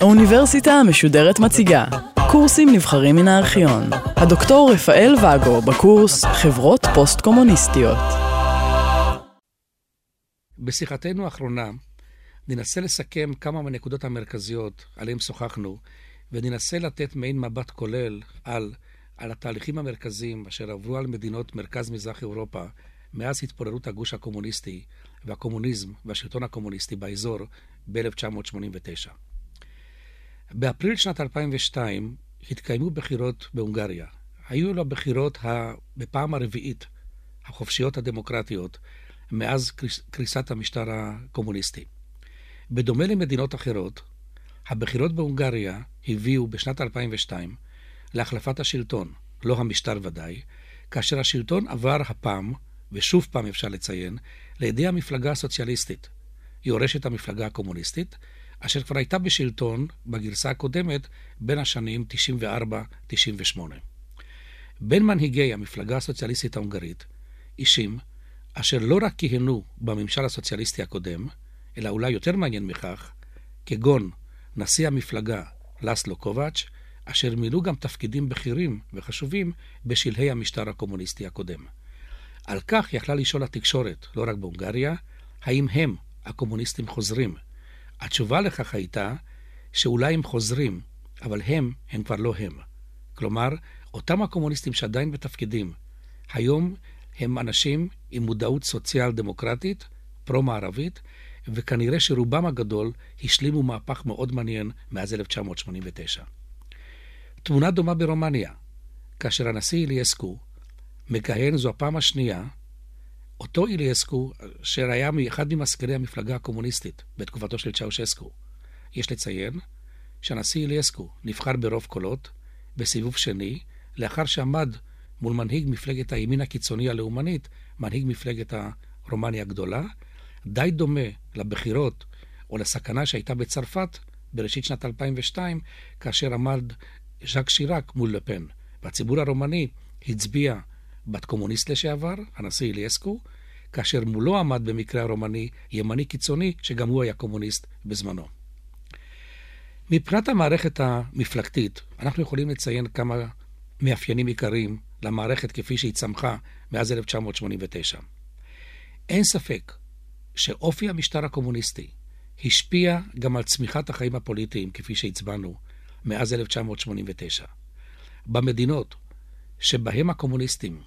האוניברסיטה המשודרת מציגה קורסים נבחרים מן הארכיון. הדוקטור רפאל ואגו בקורס חברות פוסט-קומוניסטיות. בשיחתנו האחרונה ננסה לסכם כמה מהנקודות המרכזיות עליהן שוחחנו, וננסה לתת מעין מבט כולל על, על התהליכים המרכזיים אשר עברו על מדינות מרכז-מזרח אירופה מאז התפוררות הגוש הקומוניסטי והקומוניזם והשלטון הקומוניסטי באזור ב-1989. באפריל שנת 2002 התקיימו בחירות בהונגריה. היו לו בחירות. בפעם הרביעית, החופשיות הדמוקרטיות, מאז קריסת המשטר הקומוניסטי. בדומה למדינות אחרות, הבחירות בהונגריה הביאו בשנת 2002 להחלפת השלטון, לא המשטר ודאי, כאשר השלטון עבר הפעם, ושוב פעם אפשר לציין, לידי המפלגה הסוציאליסטית, יורשת המפלגה הקומוניסטית, אשר כבר הייתה בשלטון בגרסה הקודמת בין השנים 94-98. בין מנהיגי המפלגה הסוציאליסטית ההונגרית, אישים אשר לא רק כיהנו בממשל הסוציאליסטי הקודם, אלא אולי יותר מעניין מכך, כגון נשיא המפלגה לסלו קובץ', אשר מילאו גם תפקידים בכירים וחשובים בשלהי המשטר הקומוניסטי הקודם. על כך יכלה לשאול התקשורת, לא רק בהונגריה, האם הם, הקומוניסטים, חוזרים. התשובה לכך הייתה שאולי הם חוזרים, אבל הם, הם כבר לא הם. כלומר, אותם הקומוניסטים שעדיין בתפקידים, היום הם אנשים עם מודעות סוציאל-דמוקרטית, פרו-מערבית, וכנראה שרובם הגדול השלימו מהפך מאוד מעניין מאז 1989. תמונה דומה ברומניה, כאשר הנשיא איליאסקו מכהן זו הפעם השנייה, אותו איליאסקו, אשר היה אחד ממזכירי המפלגה הקומוניסטית בתקופתו של צ'אושסקו. יש לציין שהנשיא איליאסקו נבחר ברוב קולות בסיבוב שני, לאחר שעמד מול מנהיג מפלגת הימין הקיצוני הלאומנית, מנהיג מפלגת הרומניה הגדולה, די דומה לבחירות או לסכנה שהייתה בצרפת בראשית שנת 2002, כאשר עמד ז'אק שיראק מול לפן. והציבור הרומני הצביע בת קומוניסט לשעבר, הנשיא איליאסקו, כאשר מולו עמד במקרה הרומני ימני קיצוני, שגם הוא היה קומוניסט בזמנו. מבחינת המערכת המפלגתית, אנחנו יכולים לציין כמה מאפיינים עיקריים למערכת כפי שהיא צמחה מאז 1989. אין ספק שאופי המשטר הקומוניסטי השפיע גם על צמיחת החיים הפוליטיים, כפי שהצבענו, מאז 1989. במדינות שבהם הקומוניסטים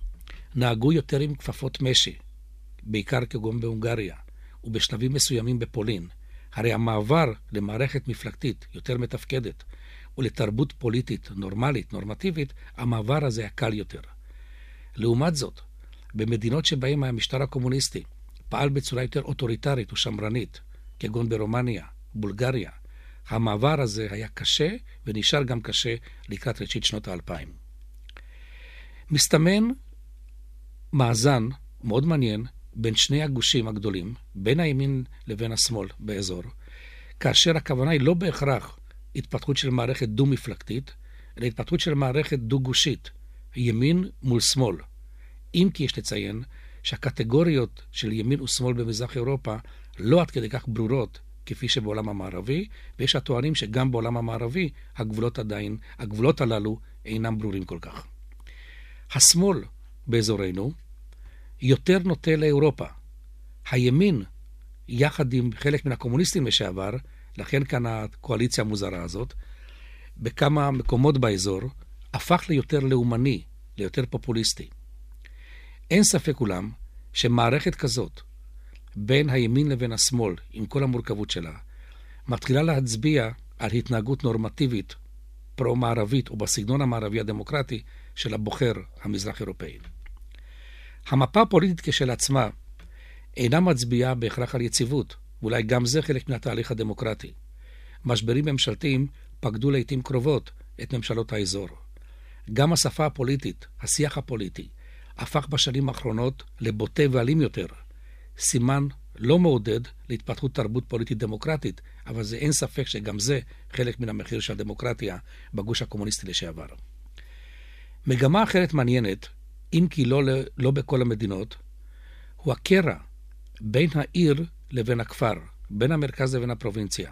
נהגו יותר עם כפפות משי, בעיקר כגון בהונגריה, ובשלבים מסוימים בפולין, הרי המעבר למערכת מפלגתית יותר מתפקדת ולתרבות פוליטית נורמלית, נורמטיבית, המעבר הזה היה קל יותר. לעומת זאת, במדינות שבהן המשטר הקומוניסטי פעל בצורה יותר אוטוריטרית ושמרנית, כגון ברומניה, בולגריה, המעבר הזה היה קשה ונשאר גם קשה לקראת ראשית שנות האלפיים. מסתמן מאזן מאוד מעניין בין שני הגושים הגדולים, בין הימין לבין השמאל באזור, כאשר הכוונה היא לא בהכרח התפתחות של מערכת דו-מפלגתית, אלא התפתחות של מערכת דו-גושית, ימין מול שמאל. אם כי יש לציין שהקטגוריות של ימין ושמאל במזרח אירופה לא עד כדי כך ברורות כפי שבעולם המערבי, ויש הטוענים שגם בעולם המערבי הגבולות עדיין, הגבולות הללו אינם ברורים כל כך. השמאל באזורנו יותר נוטה לאירופה. הימין, יחד עם חלק מן הקומוניסטים לשעבר, לכן כאן הקואליציה המוזרה הזאת, בכמה מקומות באזור, הפך ליותר לאומני, ליותר פופוליסטי. אין ספק אולם שמערכת כזאת, בין הימין לבין השמאל, עם כל המורכבות שלה, מתחילה להצביע על התנהגות נורמטיבית, פרו-מערבית או בסגנון המערבי הדמוקרטי של הבוחר המזרח-אירופאי. המפה הפוליטית כשלעצמה אינה מצביעה בהכרח על יציבות, ואולי גם זה חלק מהתהליך הדמוקרטי. משברים ממשלתיים פקדו לעיתים קרובות את ממשלות האזור. גם השפה הפוליטית, השיח הפוליטי, הפך בשנים האחרונות לבוטה ואלים יותר. סימן לא מעודד להתפתחות תרבות פוליטית דמוקרטית, אבל זה אין ספק שגם זה חלק מן המחיר של הדמוקרטיה בגוש הקומוניסטי לשעבר. מגמה אחרת מעניינת אם כי לא, לא בכל המדינות, הוא הקרע בין העיר לבין הכפר, בין המרכז לבין הפרובינציה.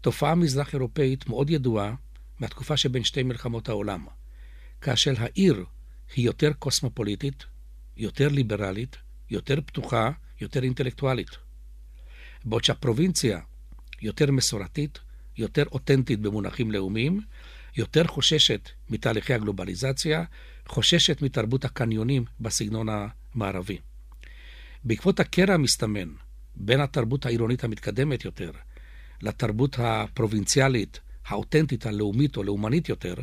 תופעה מזרח אירופאית מאוד ידועה מהתקופה שבין שתי מלחמות העולם, כאשר העיר היא יותר קוסמופוליטית, יותר ליברלית, יותר פתוחה, יותר אינטלקטואלית. בעוד שהפרובינציה יותר מסורתית, יותר אותנטית במונחים לאומיים, יותר חוששת מתהליכי הגלובליזציה, חוששת מתרבות הקניונים בסגנון המערבי. בעקבות הקרע המסתמן בין התרבות העירונית המתקדמת יותר לתרבות הפרובינציאלית, האותנטית, הלאומית או לאומנית יותר,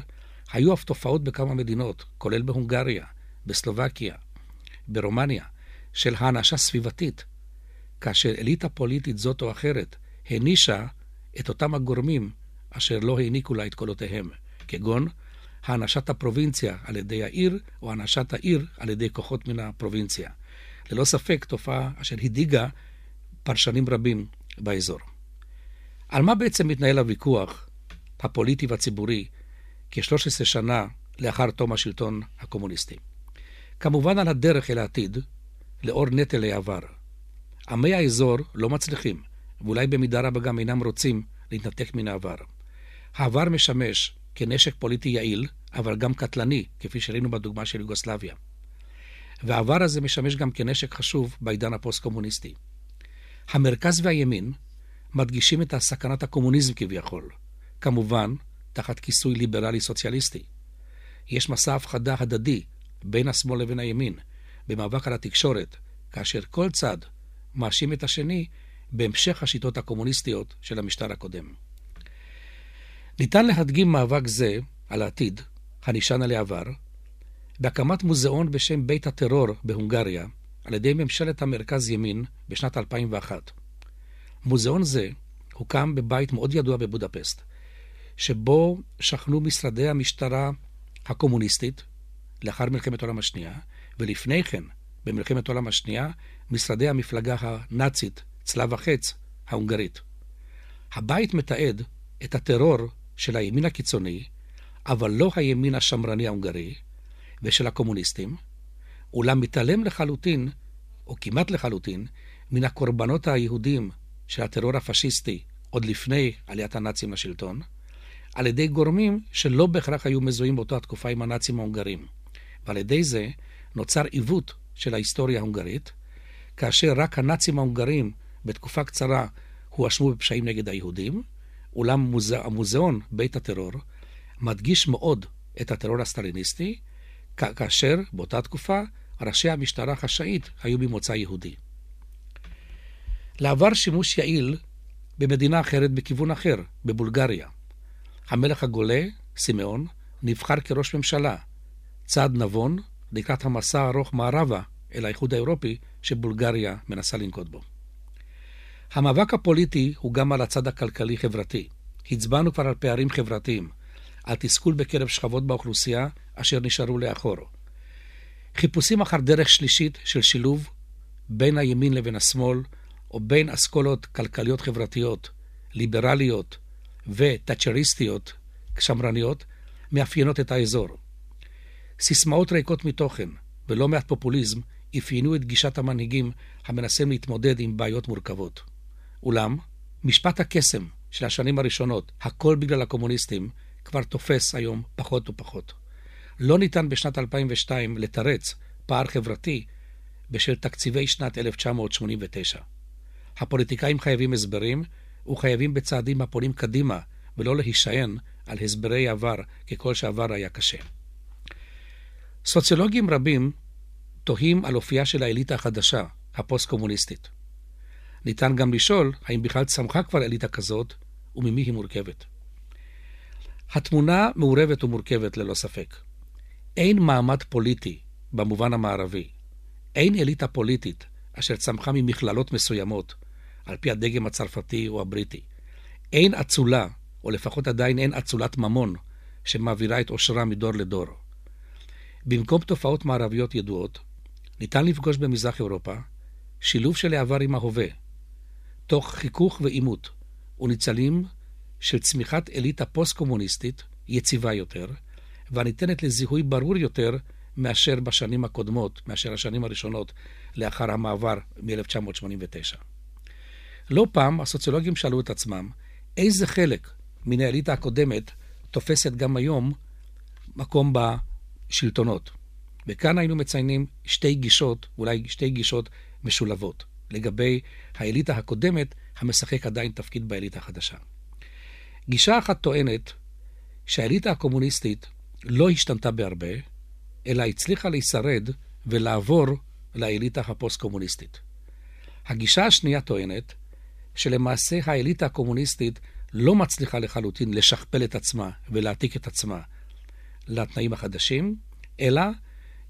היו אף תופעות בכמה מדינות, כולל בהונגריה, בסלובקיה, ברומניה, של האנשה סביבתית, כאשר אליטה פוליטית זאת או אחרת הענישה את אותם הגורמים אשר לא העניקו לה את קולותיהם, כגון הענשת הפרובינציה על ידי העיר, או הענשת העיר על ידי כוחות מן הפרובינציה. ללא ספק תופעה אשר הדאיגה פרשנים רבים באזור. על מה בעצם מתנהל הוויכוח הפוליטי והציבורי כ-13 שנה לאחר תום השלטון הקומוניסטי? כמובן על הדרך אל העתיד, לאור נטל העבר. עמי האזור לא מצליחים, ואולי במידה רבה גם אינם רוצים להתנתק מן העבר. העבר משמש כנשק פוליטי יעיל, אבל גם קטלני, כפי שראינו בדוגמה של יוגוסלביה. והעבר הזה משמש גם כנשק חשוב בעידן הפוסט-קומוניסטי. המרכז והימין מדגישים את סכנת הקומוניזם כביכול, כמובן תחת כיסוי ליברלי סוציאליסטי. יש מסע הפחדה הדדי בין השמאל לבין הימין במאבק על התקשורת, כאשר כל צד מאשים את השני בהמשך השיטות הקומוניסטיות של המשטר הקודם. ניתן להדגים מאבק זה על העתיד, הנשען על העבר, בהקמת מוזיאון בשם בית הטרור בהונגריה, על ידי ממשלת המרכז ימין בשנת 2001. מוזיאון זה הוקם בבית מאוד ידוע בבודפסט, שבו שכנו משרדי המשטרה הקומוניסטית לאחר מלחמת העולם השנייה, ולפני כן, במלחמת העולם השנייה, משרדי המפלגה הנאצית, צלב החץ, ההונגרית. הבית מתעד את הטרור של הימין הקיצוני, אבל לא הימין השמרני ההונגרי, ושל הקומוניסטים, אולם מתעלם לחלוטין, או כמעט לחלוטין, מן הקורבנות היהודים של הטרור הפשיסטי עוד לפני עליית הנאצים לשלטון, על ידי גורמים שלא בהכרח היו מזוהים באותה התקופה עם הנאצים ההונגרים. ועל ידי זה נוצר עיוות של ההיסטוריה ההונגרית, כאשר רק הנאצים ההונגרים בתקופה קצרה הואשמו בפשעים נגד היהודים, אולם מוזה, המוזיאון, בית הטרור, מדגיש מאוד את הטרור הסטליניסטי, כאשר באותה תקופה ראשי המשטרה החשאית היו ממוצא יהודי. לעבר שימוש יעיל במדינה אחרת בכיוון אחר, בבולגריה. המלך הגולה, סימאון, נבחר כראש ממשלה, צעד נבון לקראת המסע הארוך מערבה אל האיחוד האירופי שבולגריה מנסה לנקוט בו. המאבק הפוליטי הוא גם על הצד הכלכלי-חברתי. הצבענו כבר על פערים חברתיים, על תסכול בקרב שכבות באוכלוסייה אשר נשארו לאחור. חיפושים אחר דרך שלישית של שילוב בין הימין לבין השמאל, או בין אסכולות כלכליות חברתיות, ליברליות ותאצ'ריסטיות, שמרניות, מאפיינות את האזור. סיסמאות ריקות מתוכן ולא מעט פופוליזם אפיינו את גישת המנהיגים המנסים להתמודד עם בעיות מורכבות. אולם, משפט הקסם של השנים הראשונות, הכל בגלל הקומוניסטים, כבר תופס היום פחות ופחות. לא ניתן בשנת 2002 לתרץ פער חברתי בשל תקציבי שנת 1989. הפוליטיקאים חייבים הסברים, וחייבים בצעדים הפונים קדימה, ולא להישען על הסברי עבר ככל שעבר היה קשה. סוציולוגים רבים תוהים על אופייה של האליטה החדשה, הפוסט-קומוניסטית. ניתן גם לשאול האם בכלל צמחה כבר אליטה כזאת, וממי היא מורכבת. התמונה מעורבת ומורכבת ללא ספק. אין מעמד פוליטי במובן המערבי. אין אליטה פוליטית אשר צמחה ממכללות מסוימות, על פי הדגם הצרפתי או הבריטי. אין אצולה, או לפחות עדיין אין אצולת ממון, שמעבירה את עושרה מדור לדור. במקום תופעות מערביות ידועות, ניתן לפגוש במזרח אירופה שילוב של העבר עם ההווה, תוך חיכוך ועימות, וניצלים של צמיחת אליטה פוסט-קומוניסטית יציבה יותר, והניתנת לזיהוי ברור יותר מאשר בשנים הקודמות, מאשר השנים הראשונות לאחר המעבר מ-1989. לא פעם הסוציולוגים שאלו את עצמם, איזה חלק מן האליטה הקודמת תופסת גם היום מקום בשלטונות. וכאן היינו מציינים שתי גישות, אולי שתי גישות משולבות, לגבי האליטה הקודמת המשחק עדיין תפקיד באליטה החדשה. גישה אחת טוענת שהאליטה הקומוניסטית לא השתנתה בהרבה, אלא הצליחה להישרד ולעבור לאליטה הפוסט-קומוניסטית. הגישה השנייה טוענת שלמעשה האליטה הקומוניסטית לא מצליחה לחלוטין לשכפל את עצמה ולהעתיק את עצמה לתנאים החדשים, אלא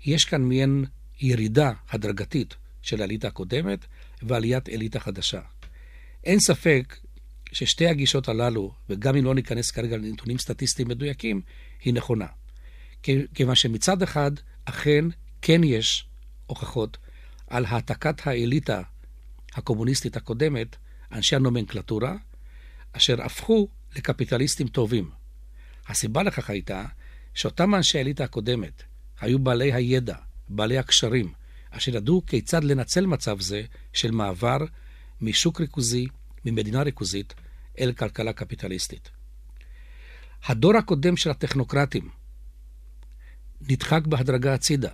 יש כאן מעין ירידה הדרגתית של האליטה הקודמת ועליית אליטה חדשה. אין ספק ששתי הגישות הללו, וגם אם לא ניכנס כרגע לנתונים סטטיסטיים מדויקים, היא נכונה. כיוון שמצד אחד, אכן כן יש הוכחות על העתקת האליטה הקומוניסטית הקודמת, אנשי הנומנקלטורה, אשר הפכו לקפיטליסטים טובים. הסיבה לכך הייתה שאותם אנשי האליטה הקודמת היו בעלי הידע, בעלי הקשרים, אשר ידעו כיצד לנצל מצב זה של מעבר משוק ריכוזי, ממדינה ריכוזית, אל כלכלה קפיטליסטית. הדור הקודם של הטכנוקרטים נדחק בהדרגה הצידה,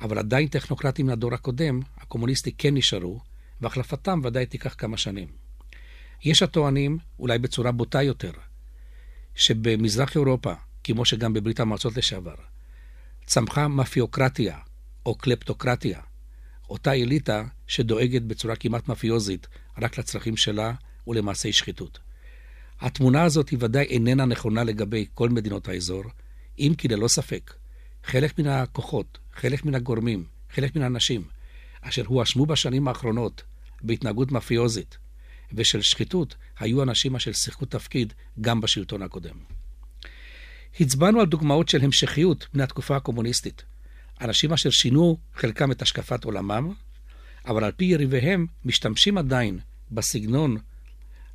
אבל עדיין טכנוקרטים מהדור הקודם, הקומוניסטי, כן נשארו, והחלפתם ודאי תיקח כמה שנים. יש הטוענים, אולי בצורה בוטה יותר, שבמזרח אירופה, כמו שגם בברית המועצות לשעבר, צמחה מאפיוקרטיה או קלפטוקרטיה, אותה אליטה שדואגת בצורה כמעט מאפיוזית רק לצרכים שלה ולמעשי שחיתות. התמונה הזאת היא ודאי איננה נכונה לגבי כל מדינות האזור, אם כי ללא ספק, חלק מן הכוחות, חלק מן הגורמים, חלק מן האנשים, אשר הואשמו בשנים האחרונות בהתנהגות מאפיוזית ושל שחיתות, היו אנשים אשר שיחקו תפקיד גם בשלטון הקודם. הצבענו על דוגמאות של המשכיות מן התקופה הקומוניסטית. אנשים אשר שינו חלקם את השקפת עולמם, אבל על פי יריביהם משתמשים עדיין בסגנון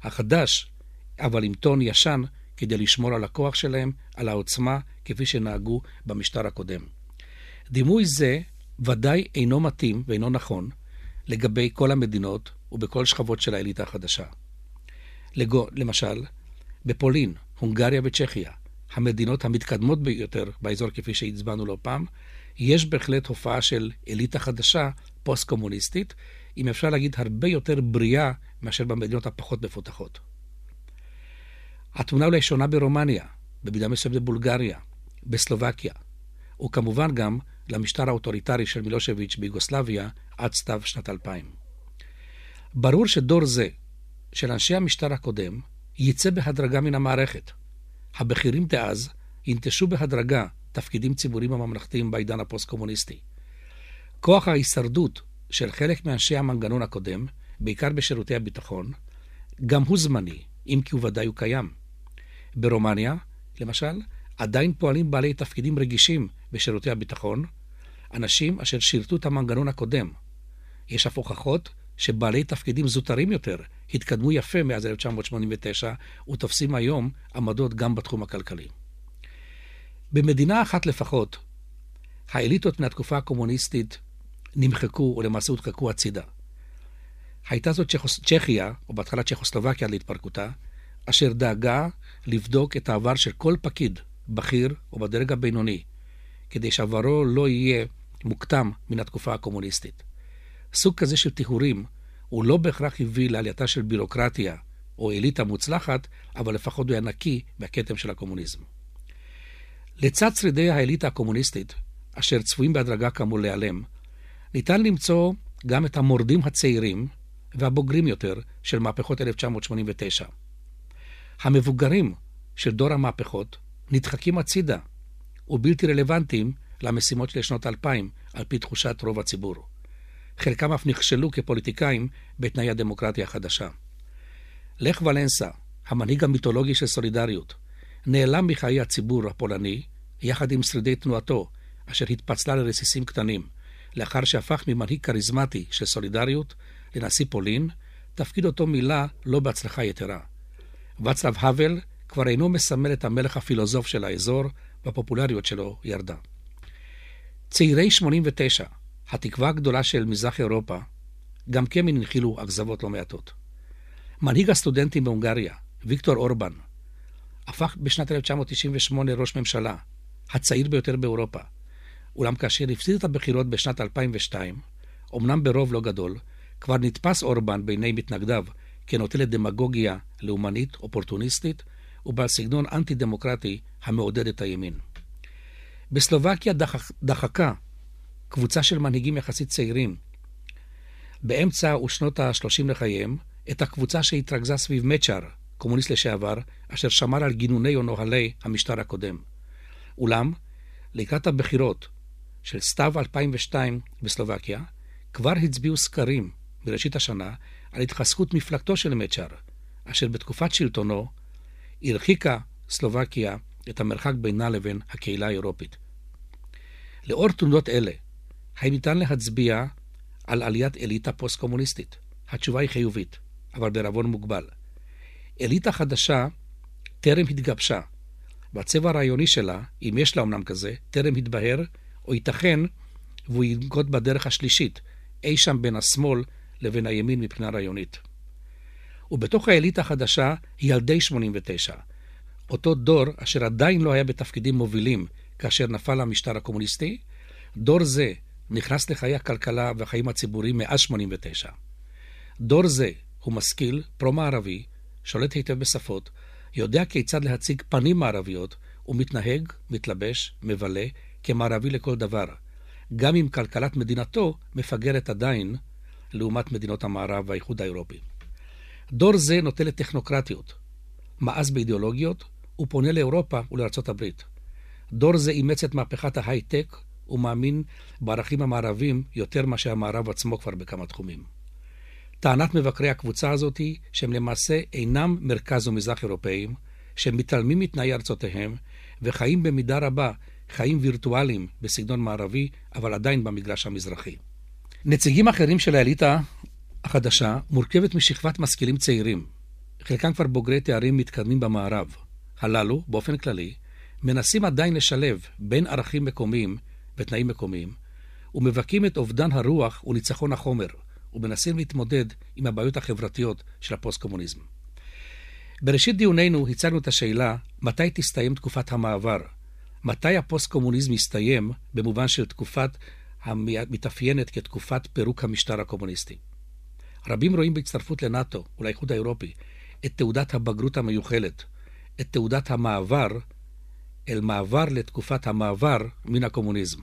החדש, אבל עם טון ישן, כדי לשמור על הכוח שלהם, על העוצמה, כפי שנהגו במשטר הקודם. דימוי זה ודאי אינו מתאים ואינו נכון לגבי כל המדינות ובכל שכבות של האליטה החדשה. לגו, למשל, בפולין, הונגריה וצ'כיה, המדינות המתקדמות ביותר באזור כפי שהצבענו לא פעם, יש בהחלט הופעה של אליטה חדשה, פוסט-קומוניסטית, אם אפשר להגיד הרבה יותר בריאה מאשר במדינות הפחות מפותחות. התמונה אולי שונה ברומניה, במידה מסוימת בבולגריה, בסלובקיה, וכמובן גם למשטר האוטוריטרי של מילושביץ' ביוגוסלביה עד סתיו שנת 2000. ברור שדור זה של אנשי המשטר הקודם יצא בהדרגה מן המערכת. הבכירים דאז ינטשו בהדרגה תפקידים ציבוריים וממלכתיים בעידן הפוסט-קומוניסטי. כוח ההישרדות של חלק מאנשי המנגנון הקודם, בעיקר בשירותי הביטחון, גם הוא זמני, אם כי הוא ודאי הוא קיים. ברומניה, למשל, עדיין פועלים בעלי תפקידים רגישים בשירותי הביטחון, אנשים אשר שירתו את המנגנון הקודם. יש אף הוכחות שבעלי תפקידים זוטרים יותר התקדמו יפה מאז 1989 ותופסים היום עמדות גם בתחום הכלכלי. במדינה אחת לפחות, האליטות מהתקופה הקומוניסטית נמחקו או למעשה הודחקו הצידה. הייתה זאת צ'כיה, או בהתחלה צ'כוסלובקיה להתפרקותה, אשר דאגה לבדוק את העבר של כל פקיד, בכיר או בדרג הבינוני, כדי שעברו לא יהיה מוקטם מן התקופה הקומוניסטית. סוג כזה של טיהורים הוא לא בהכרח הביא לעלייתה של בירוקרטיה או אליטה מוצלחת, אבל לפחות הוא היה נקי מהכתם של הקומוניזם. לצד שרידי האליטה הקומוניסטית, אשר צפויים בהדרגה כאמור להיעלם, ניתן למצוא גם את המורדים הצעירים והבוגרים יותר של מהפכות 1989. המבוגרים של דור המהפכות נדחקים הצידה ובלתי רלוונטיים למשימות של שנות 2000, על פי תחושת רוב הציבור. חלקם אף נכשלו כפוליטיקאים בתנאי הדמוקרטיה החדשה. לך ולנסה, המנהיג המיתולוגי של סולידריות, נעלם מחיי הציבור הפולני, יחד עם שרידי תנועתו, אשר התפצלה לרסיסים קטנים, לאחר שהפך ממנהיג כריזמטי של סולידריות לנשיא פולין, תפקיד אותו מילא לא בהצלחה יתרה. ואצלב האוול כבר אינו מסמל את המלך הפילוסוף של האזור, והפופולריות שלו ירדה. צעירי 89, התקווה הגדולה של מזרח אירופה, גם כן הנחילו אכזבות לא מעטות. מנהיג הסטודנטים בהונגריה, ויקטור אורבן, הפך בשנת 1998 ראש ממשלה, הצעיר ביותר באירופה. אולם כאשר הפסיד את הבחירות בשנת 2002, אמנם ברוב לא גדול, כבר נתפס אורבן בעיני מתנגדיו כנוטה לדמגוגיה לאומנית, אופורטוניסטית, ובעל סגנון אנטי-דמוקרטי המעודד את הימין. בסלובקיה דחק, דחקה קבוצה של מנהיגים יחסית צעירים, באמצע ושנות ה-30 לחייהם, את הקבוצה שהתרכזה סביב מצ'אר, קומוניסט לשעבר, אשר שמר על גינוני או נוהלי המשטר הקודם. אולם, לקראת הבחירות של סתיו 2002 בסלובקיה, כבר הצביעו סקרים בראשית השנה על התחזקות מפלגתו של מצ'אר, אשר בתקופת שלטונו הרחיקה סלובקיה את המרחק בינה לבין הקהילה האירופית. לאור תנודות אלה, האם ניתן להצביע על עליית אליטה פוסט-קומוניסטית? התשובה היא חיובית, אבל בערבון מוגבל. אליטה חדשה טרם התגבשה, והצבע הרעיוני שלה, אם יש לה אמנם כזה, טרם התבהר, או ייתכן והוא ינקוט בדרך השלישית, אי שם בין השמאל לבין הימין מבחינה רעיונית. ובתוך האליטה החדשה ילדי 89, אותו דור אשר עדיין לא היה בתפקידים מובילים כאשר נפל המשטר הקומוניסטי, דור זה נכנס לחיי הכלכלה והחיים הציבוריים מאז 89. דור זה הוא משכיל, פרו-מערבי, שולט היטב בשפות, יודע כיצד להציג פנים מערביות, ומתנהג, מתלבש, מבלה, כמערבי לכל דבר, גם אם כלכלת מדינתו מפגרת עדיין לעומת מדינות המערב והאיחוד האירופי. דור זה נוטה לטכנוקרטיות, מאס באידיאולוגיות, ופונה לאירופה ולארצות הברית. דור זה אימץ את מהפכת ההייטק ומאמין בערכים המערבים יותר מאשר המערב עצמו כבר בכמה תחומים. טענת מבקרי הקבוצה הזאת היא שהם למעשה אינם מרכז ומזרח אירופאים, שהם מתעלמים מתנאי ארצותיהם וחיים במידה רבה חיים וירטואליים בסגנון מערבי, אבל עדיין במגרש המזרחי. נציגים אחרים של האליטה החדשה מורכבת משכבת משכילים צעירים, חלקם כבר בוגרי תארים מתקדמים במערב. הללו, באופן כללי, מנסים עדיין לשלב בין ערכים מקומיים ותנאים מקומיים, ומבכים את אובדן הרוח וניצחון החומר, ומנסים להתמודד עם הבעיות החברתיות של הפוסט-קומוניזם. בראשית דיוננו הצגנו את השאלה מתי תסתיים תקופת המעבר, מתי הפוסט-קומוניזם יסתיים במובן של תקופה המתאפיינת כתקופת פירוק המשטר הקומוניסטי. רבים רואים בהצטרפות לנאט"ו ולאיחוד האירופי את תעודת הבגרות המיוחלת, את תעודת המעבר אל מעבר לתקופת המעבר מן הקומוניזם.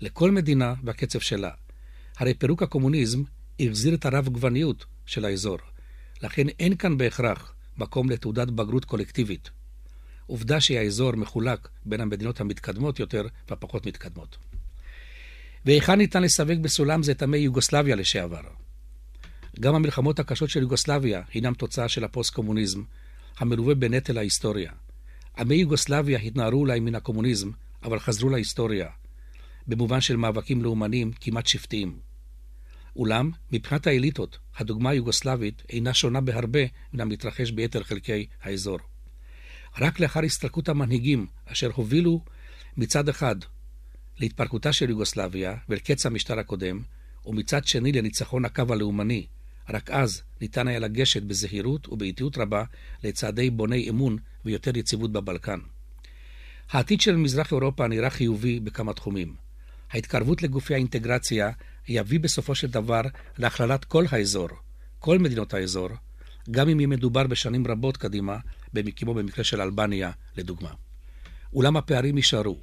לכל מדינה והקצב שלה. הרי פירוק הקומוניזם החזיר את הרב-גווניות של האזור, לכן אין כאן בהכרח מקום לתעודת בגרות קולקטיבית. עובדה שהאזור מחולק בין המדינות המתקדמות יותר והפחות מתקדמות. והיכן ניתן לסווג בסולם זה את עמי יוגוסלביה לשעבר? גם המלחמות הקשות של יוגוסלביה הינם תוצאה של הפוסט-קומוניזם, המלווה בנטל ההיסטוריה. עמי יוגוסלביה התנערו אולי מן הקומוניזם, אבל חזרו להיסטוריה, במובן של מאבקים לאומניים כמעט שבטיים. אולם, מבחינת האליטות, הדוגמה היוגוסלבית אינה שונה בהרבה מן המתרחש ביתר חלקי האזור. רק לאחר הסתלקות המנהיגים אשר הובילו מצד אחד להתפרקותה של יוגוסלביה ולקץ המשטר הקודם, ומצד שני לניצחון הקו הלאומני, רק אז ניתן היה לגשת בזהירות ובאיטיות רבה לצעדי בוני אמון ויותר יציבות בבלקן. העתיד של מזרח אירופה נראה חיובי בכמה תחומים. ההתקרבות לגופי האינטגרציה יביא בסופו של דבר להכללת כל האזור, כל מדינות האזור, גם אם יהיה מדובר בשנים רבות קדימה, כמו במקרה של אלבניה, לדוגמה. אולם הפערים יישארו,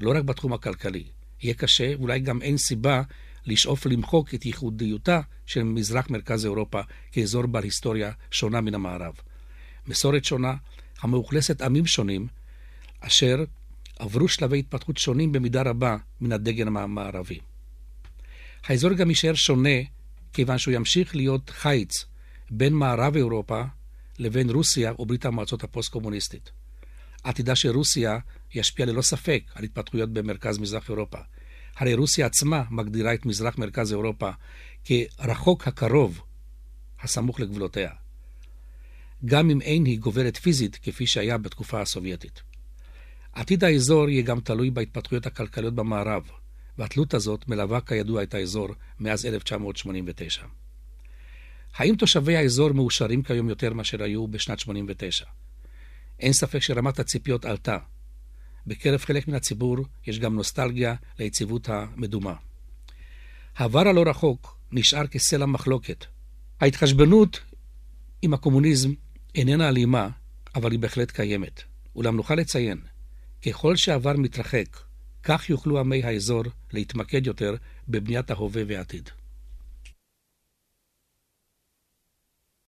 לא רק בתחום הכלכלי. יהיה קשה, אולי גם אין סיבה לשאוף למחוק את ייחודיותה של מזרח-מרכז אירופה כאזור בעל היסטוריה שונה מן המערב. מסורת שונה, המאוכלסת עמים שונים, אשר עברו שלבי התפתחות שונים במידה רבה מן הדגן המערבי. האזור גם יישאר שונה, כיוון שהוא ימשיך להיות חיץ בין מערב אירופה לבין רוסיה וברית המועצות הפוסט-קומוניסטית. עתידה של רוסיה ישפיע ללא ספק על התפתחויות במרכז-מזרח אירופה. הרי רוסיה עצמה מגדירה את מזרח-מרכז אירופה כרחוק הקרוב, הסמוך לגבולותיה. גם אם אין היא גוברת פיזית כפי שהיה בתקופה הסובייטית. עתיד האזור יהיה גם תלוי בהתפתחויות הכלכליות במערב, והתלות הזאת מלווה כידוע את האזור מאז 1989. האם תושבי האזור מאושרים כיום יותר מאשר היו בשנת 89? אין ספק שרמת הציפיות עלתה. בקרב חלק מן הציבור יש גם נוסטלגיה ליציבות המדומה. העבר הלא רחוק נשאר כסלע מחלוקת. ההתחשבנות עם הקומוניזם איננה אלימה, אבל היא בהחלט קיימת. אולם נוכל לציין, ככל שהעבר מתרחק, כך יוכלו עמי האזור להתמקד יותר בבניית ההווה והעתיד.